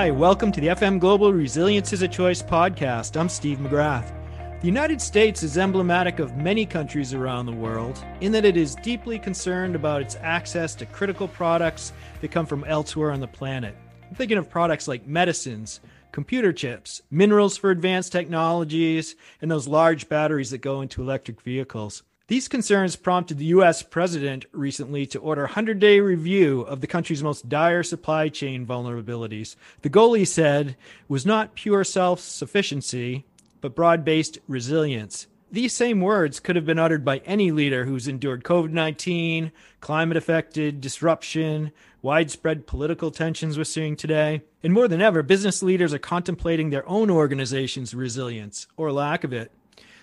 Hi, welcome to the FM Global Resilience is a Choice podcast. I'm Steve McGrath. The United States is emblematic of many countries around the world in that it is deeply concerned about its access to critical products that come from elsewhere on the planet. I'm thinking of products like medicines, computer chips, minerals for advanced technologies, and those large batteries that go into electric vehicles. These concerns prompted the U.S. president recently to order a 100 day review of the country's most dire supply chain vulnerabilities. The goal, he said, was not pure self sufficiency, but broad based resilience. These same words could have been uttered by any leader who's endured COVID 19, climate affected disruption, widespread political tensions we're seeing today. And more than ever, business leaders are contemplating their own organization's resilience or lack of it.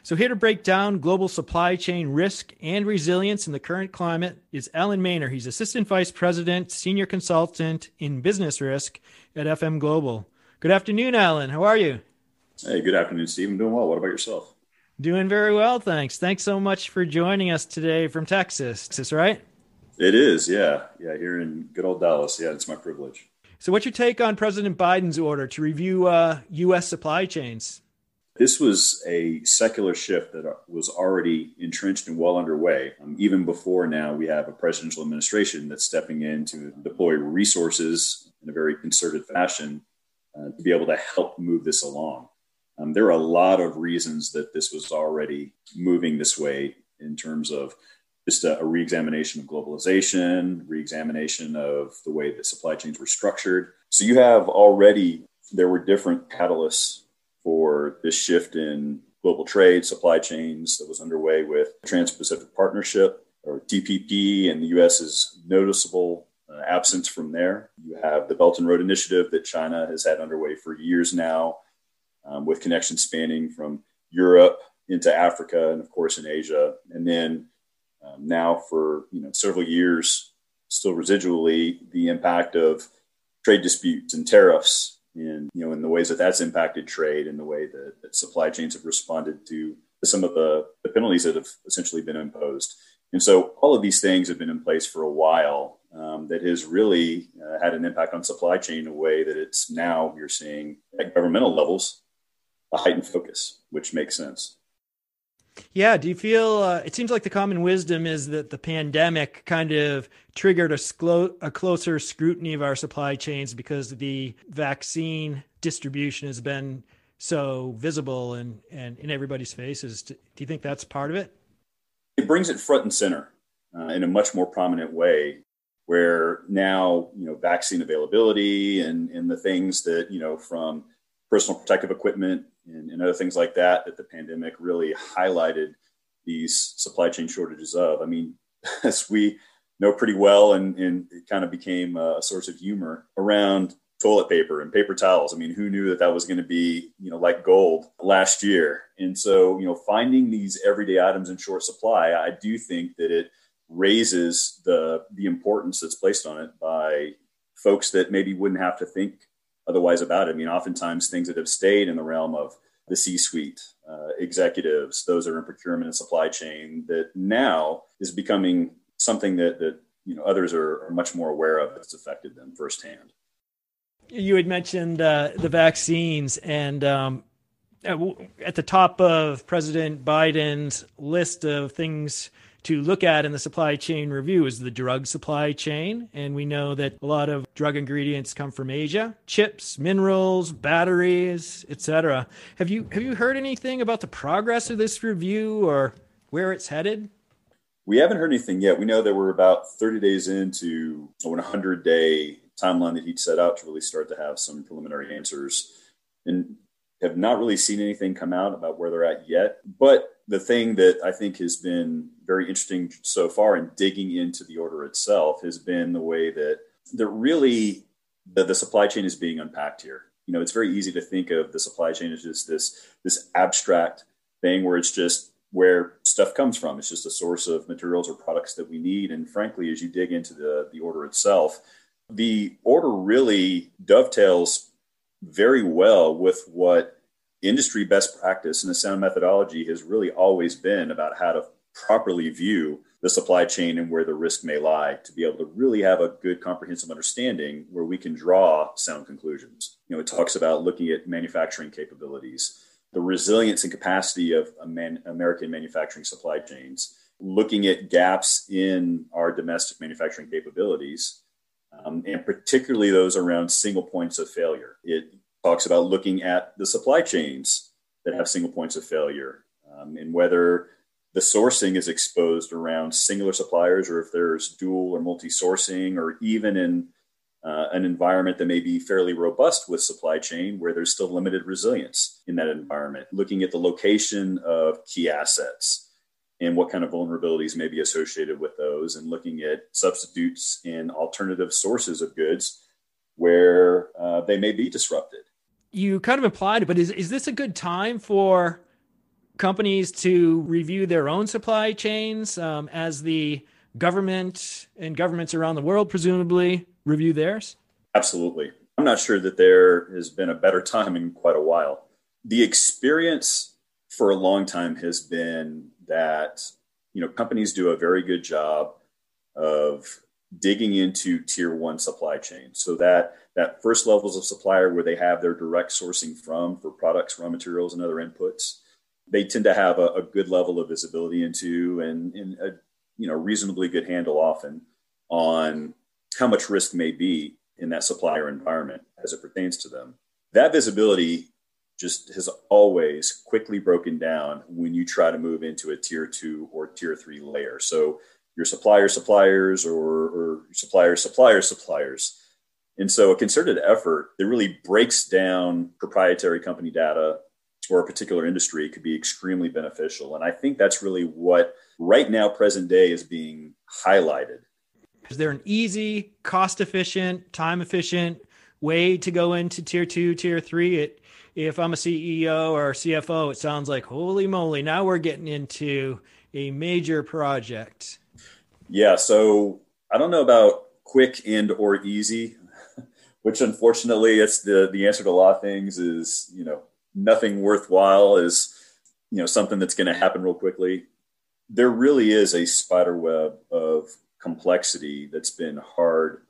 So, here to break down global supply chain risk and resilience in the current climate is Alan Maynor. He's Assistant Vice President, Senior Consultant in Business Risk at FM Global. Good afternoon, Alan. How are you? Hey, good afternoon, Steve. I'm doing well. What about yourself? Doing very well, thanks. Thanks so much for joining us today from Texas. Is this right? It is, yeah. Yeah, here in good old Dallas. Yeah, it's my privilege. So, what's your take on President Biden's order to review uh, U.S. supply chains? This was a secular shift that was already entrenched and well underway. Um, even before now, we have a presidential administration that's stepping in to deploy resources in a very concerted fashion uh, to be able to help move this along. Um, there are a lot of reasons that this was already moving this way in terms of just a, a reexamination of globalization, reexamination of the way that supply chains were structured. So you have already, there were different catalysts for this shift in global trade, supply chains that was underway with Trans Pacific Partnership or TPP, and the US's noticeable uh, absence from there. You have the Belt and Road Initiative that China has had underway for years now, um, with connections spanning from Europe into Africa and, of course, in Asia. And then um, now, for you know several years, still residually, the impact of trade disputes and tariffs in you know in the ways that that's impacted trade and the way that, that supply chains have responded to some of the, the penalties that have essentially been imposed. And so all of these things have been in place for a while um, that has really uh, had an impact on supply chain in a way that it's now you're seeing at governmental levels a heightened focus, which makes sense. Yeah. Do you feel uh, it seems like the common wisdom is that the pandemic kind of triggered a, sclo- a closer scrutiny of our supply chains because the vaccine distribution has been so visible and, and in everybody's faces. Do you think that's part of it? It brings it front and center uh, in a much more prominent way where now, you know, vaccine availability and, and the things that, you know, from personal protective equipment and, and other things like that that the pandemic really highlighted these supply chain shortages of. I mean, as we know pretty well, and, and it kind of became a source of humor around toilet paper and paper towels. I mean, who knew that that was going to be, you know, like gold last year? And so, you know, finding these everyday items in short supply, I do think that it raises the the importance that's placed on it by folks that maybe wouldn't have to think otherwise about it. I mean, oftentimes things that have stayed in the realm of the C-suite uh, executives, those that are in procurement and supply chain, that now is becoming something that that you know others are, are much more aware of. that's affected them firsthand. You had mentioned uh, the vaccines, and um, at the top of President Biden's list of things to look at in the supply chain review is the drug supply chain. And we know that a lot of drug ingredients come from Asia, chips, minerals, batteries, etc. Have you have you heard anything about the progress of this review or where it's headed? We haven't heard anything yet. We know that we're about 30 days into a 100 day timeline that he'd set out to really start to have some preliminary answers. And have not really seen anything come out about where they're at yet. But the thing that I think has been very interesting so far in digging into the order itself has been the way that that really the, the supply chain is being unpacked here. You know, it's very easy to think of the supply chain as just this this abstract thing where it's just where stuff comes from. It's just a source of materials or products that we need. And frankly, as you dig into the, the order itself, the order really dovetails very well with what industry best practice and the sound methodology has really always been about how to properly view the supply chain and where the risk may lie to be able to really have a good comprehensive understanding where we can draw sound conclusions. You know, it talks about looking at manufacturing capabilities, the resilience and capacity of American manufacturing supply chains, looking at gaps in our domestic manufacturing capabilities, um, and particularly those around single points of failure. It talks about looking at the supply chains that have single points of failure um, and whether the sourcing is exposed around singular suppliers or if there's dual or multi sourcing or even in uh, an environment that may be fairly robust with supply chain where there's still limited resilience in that environment, looking at the location of key assets and what kind of vulnerabilities may be associated with those, and looking at substitutes and alternative sources of goods where uh, they may be disrupted. You kind of implied it, but is, is this a good time for companies to review their own supply chains um, as the government and governments around the world presumably review theirs? Absolutely. I'm not sure that there has been a better time in quite a while. The experience for a long time has been that you know companies do a very good job of digging into tier one supply chain so that that first levels of supplier where they have their direct sourcing from for products raw materials and other inputs they tend to have a, a good level of visibility into and, and a you know reasonably good handle often on how much risk may be in that supplier environment as it pertains to them. That visibility just has always quickly broken down when you try to move into a tier two or tier three layer. So your supplier suppliers or, or suppliers suppliers suppliers. And so a concerted effort that really breaks down proprietary company data for a particular industry could be extremely beneficial. And I think that's really what right now, present day, is being highlighted. Is there an easy, cost efficient, time efficient way to go into tier two, tier three? It, if I'm a CEO or CFO, it sounds like, holy moly, now we're getting into a major project. Yeah. So I don't know about quick and or easy, which unfortunately it's the, the answer to a lot of things is, you know, nothing worthwhile is you know something that's going to happen real quickly there really is a spider web of complexity that's been hard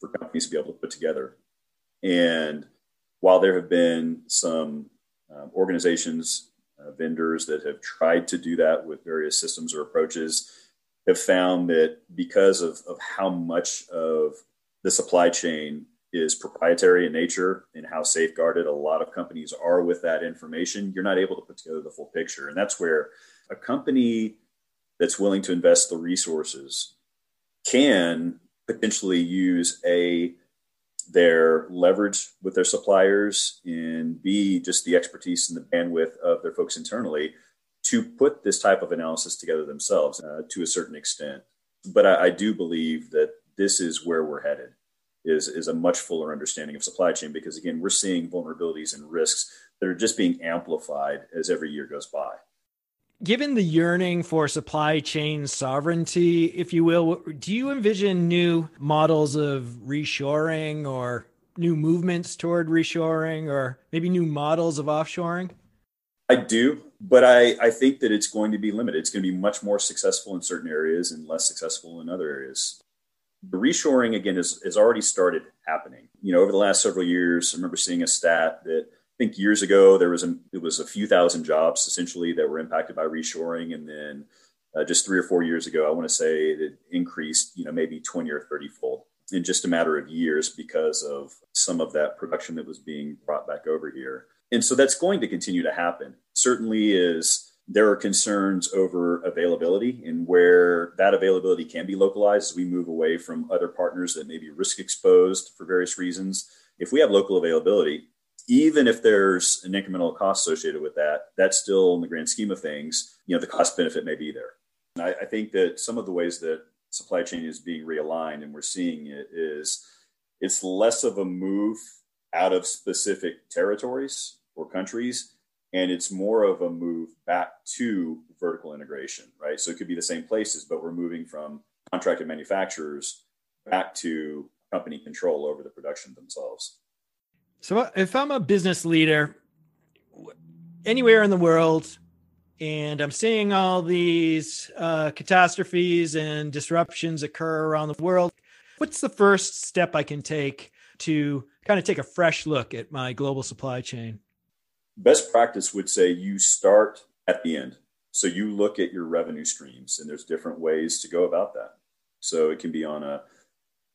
for companies to be able to put together and while there have been some um, organizations uh, vendors that have tried to do that with various systems or approaches have found that because of, of how much of the supply chain is proprietary in nature and how safeguarded a lot of companies are with that information, you're not able to put together the full picture. And that's where a company that's willing to invest the resources can potentially use a their leverage with their suppliers and b just the expertise and the bandwidth of their folks internally to put this type of analysis together themselves uh, to a certain extent. But I, I do believe that this is where we're headed is, is a much fuller understanding of supply chain because again we're seeing vulnerabilities and risks that are just being amplified as every year goes by. Given the yearning for supply chain sovereignty if you will do you envision new models of reshoring or new movements toward reshoring or maybe new models of offshoring i do but I, I think that it's going to be limited it's going to be much more successful in certain areas and less successful in other areas the reshoring again has, has already started happening. You know, over the last several years, I remember seeing a stat that I think years ago there was a, it was a few thousand jobs essentially that were impacted by reshoring, and then uh, just three or four years ago, I want to say it increased, you know, maybe twenty or thirty fold in just a matter of years because of some of that production that was being brought back over here. And so that's going to continue to happen. Certainly is there are concerns over availability and where that availability can be localized as we move away from other partners that may be risk exposed for various reasons. If we have local availability, even if there's an incremental cost associated with that, that's still in the grand scheme of things, you know, the cost benefit may be there. And I, I think that some of the ways that supply chain is being realigned and we're seeing it is it's less of a move out of specific territories or countries and it's more of a move back to vertical integration, right? So it could be the same places, but we're moving from contracted manufacturers back to company control over the production themselves. So if I'm a business leader anywhere in the world, and I'm seeing all these uh, catastrophes and disruptions occur around the world. What's the first step I can take to kind of take a fresh look at my global supply chain? Best practice would say you start at the end. So you look at your revenue streams, and there's different ways to go about that. So it can be on a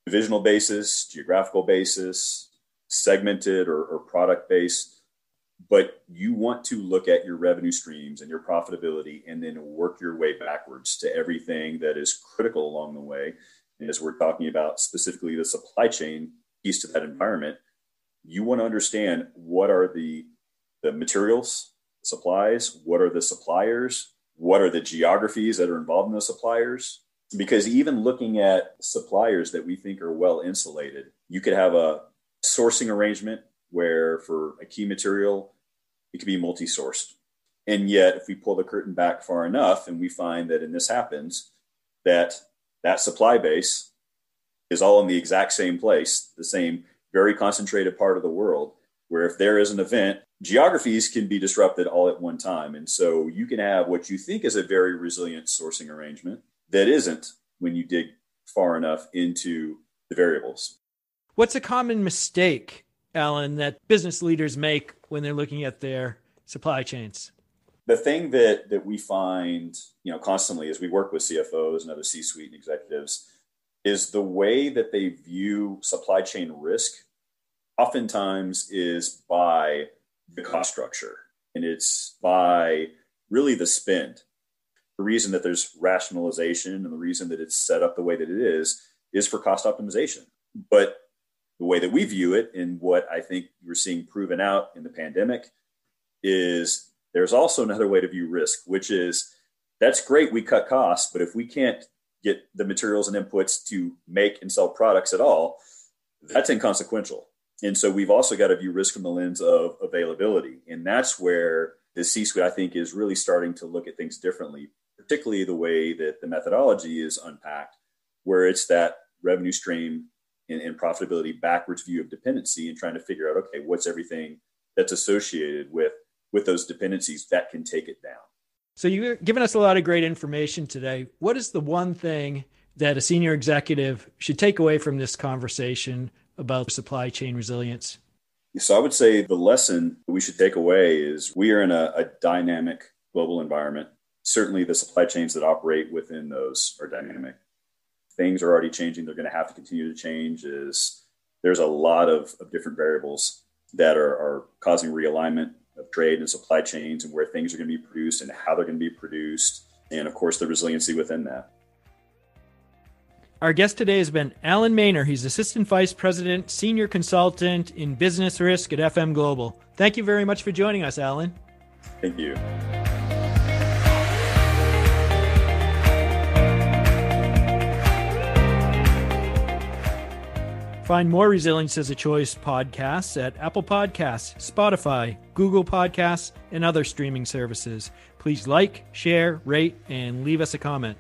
divisional basis, geographical basis, segmented or, or product based but you want to look at your revenue streams and your profitability and then work your way backwards to everything that is critical along the way. And as we're talking about specifically the supply chain piece to that environment, you want to understand what are the, the materials, supplies, what are the suppliers, what are the geographies that are involved in the suppliers. Because even looking at suppliers that we think are well insulated, you could have a sourcing arrangement where for a key material, it could be multi sourced. And yet, if we pull the curtain back far enough and we find that, and this happens, that that supply base is all in the exact same place, the same very concentrated part of the world, where if there is an event, geographies can be disrupted all at one time. And so you can have what you think is a very resilient sourcing arrangement that isn't when you dig far enough into the variables. What's a common mistake Alan, that business leaders make when they're looking at their supply chains? The thing that that we find, you know, constantly as we work with CFOs and other C-suite and executives is the way that they view supply chain risk oftentimes is by the cost structure and it's by really the spend. The reason that there's rationalization and the reason that it's set up the way that it is is for cost optimization. But the way that we view it and what I think we're seeing proven out in the pandemic is there's also another way to view risk, which is that's great, we cut costs, but if we can't get the materials and inputs to make and sell products at all, that's inconsequential. And so we've also got to view risk from the lens of availability. And that's where the C suite, I think, is really starting to look at things differently, particularly the way that the methodology is unpacked, where it's that revenue stream and, and profitability backwards view of dependency and trying to figure out okay what's everything that's associated with with those dependencies that can take it down so you've given us a lot of great information today what is the one thing that a senior executive should take away from this conversation about supply chain resilience so i would say the lesson we should take away is we are in a, a dynamic global environment certainly the supply chains that operate within those are dynamic things are already changing. They're going to have to continue to change. Is there's a lot of, of different variables that are, are causing realignment of trade and supply chains and where things are going to be produced and how they're going to be produced. And of course, the resiliency within that. Our guest today has been Alan Maynor. He's Assistant Vice President, Senior Consultant in Business Risk at FM Global. Thank you very much for joining us, Alan. Thank you. Find more Resilience is a Choice podcasts at Apple Podcasts, Spotify, Google Podcasts, and other streaming services. Please like, share, rate, and leave us a comment.